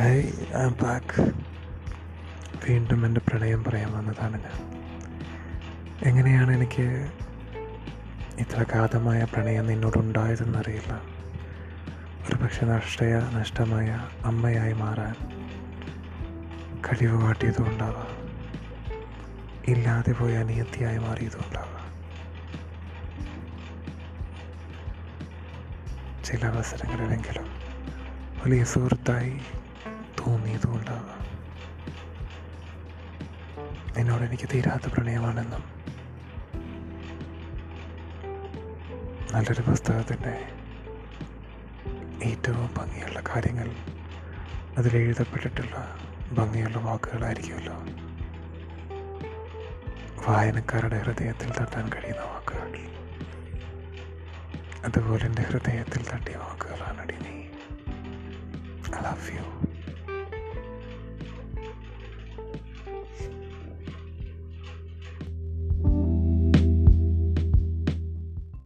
I am back വീണ്ടും എന്റെ പ്രണയം പറയാൻ വന്നതാണ് ഞാൻ. എങ്ങനെയാണ് എനിക്ക് ഇത്ര ഘാതമായ പ്രണയം നിന്നോടുണ്ടായതെന്നറിയില്ല. ഒരു പക്ഷെ നഷ്ടയ നഷ്ടമായ അമ്മയായി മാറാൻ കഴിവ് കാട്ടിയതും ഉണ്ടാവാം ഇല്ലാതെ പോയ അനിയത്തിയായി മാറിയതും ഉണ്ടാവാം ചില അവസരങ്ങളിലെങ്കിലും വലിയ സുഹൃത്തായി തോന്നിയതുകൊണ്ടാവാം. നിന്നോട് എനിക്ക് തീരാത്ത പ്രണയമാണെന്നും നല്ലൊരു പുസ്തകത്തിന്റെ ഏറ്റവും ഭംഗിയുള്ള കാര്യങ്ങൾ അതിൽ എഴുതപ്പെട്ടിട്ടുള്ള ഭംഗിയുള്ള വാക്കുകളായിരിക്കുമല്ലോ. വായനക്കാരുടെ ഹൃദയത്തിൽ തട്ടാൻ കഴിയുന്ന വാക്കുകൾ. അതുപോലെ എന്റെ ഹൃദയത്തിൽ തട്ടിയ വാക്കുകളാണ് നീ. I love you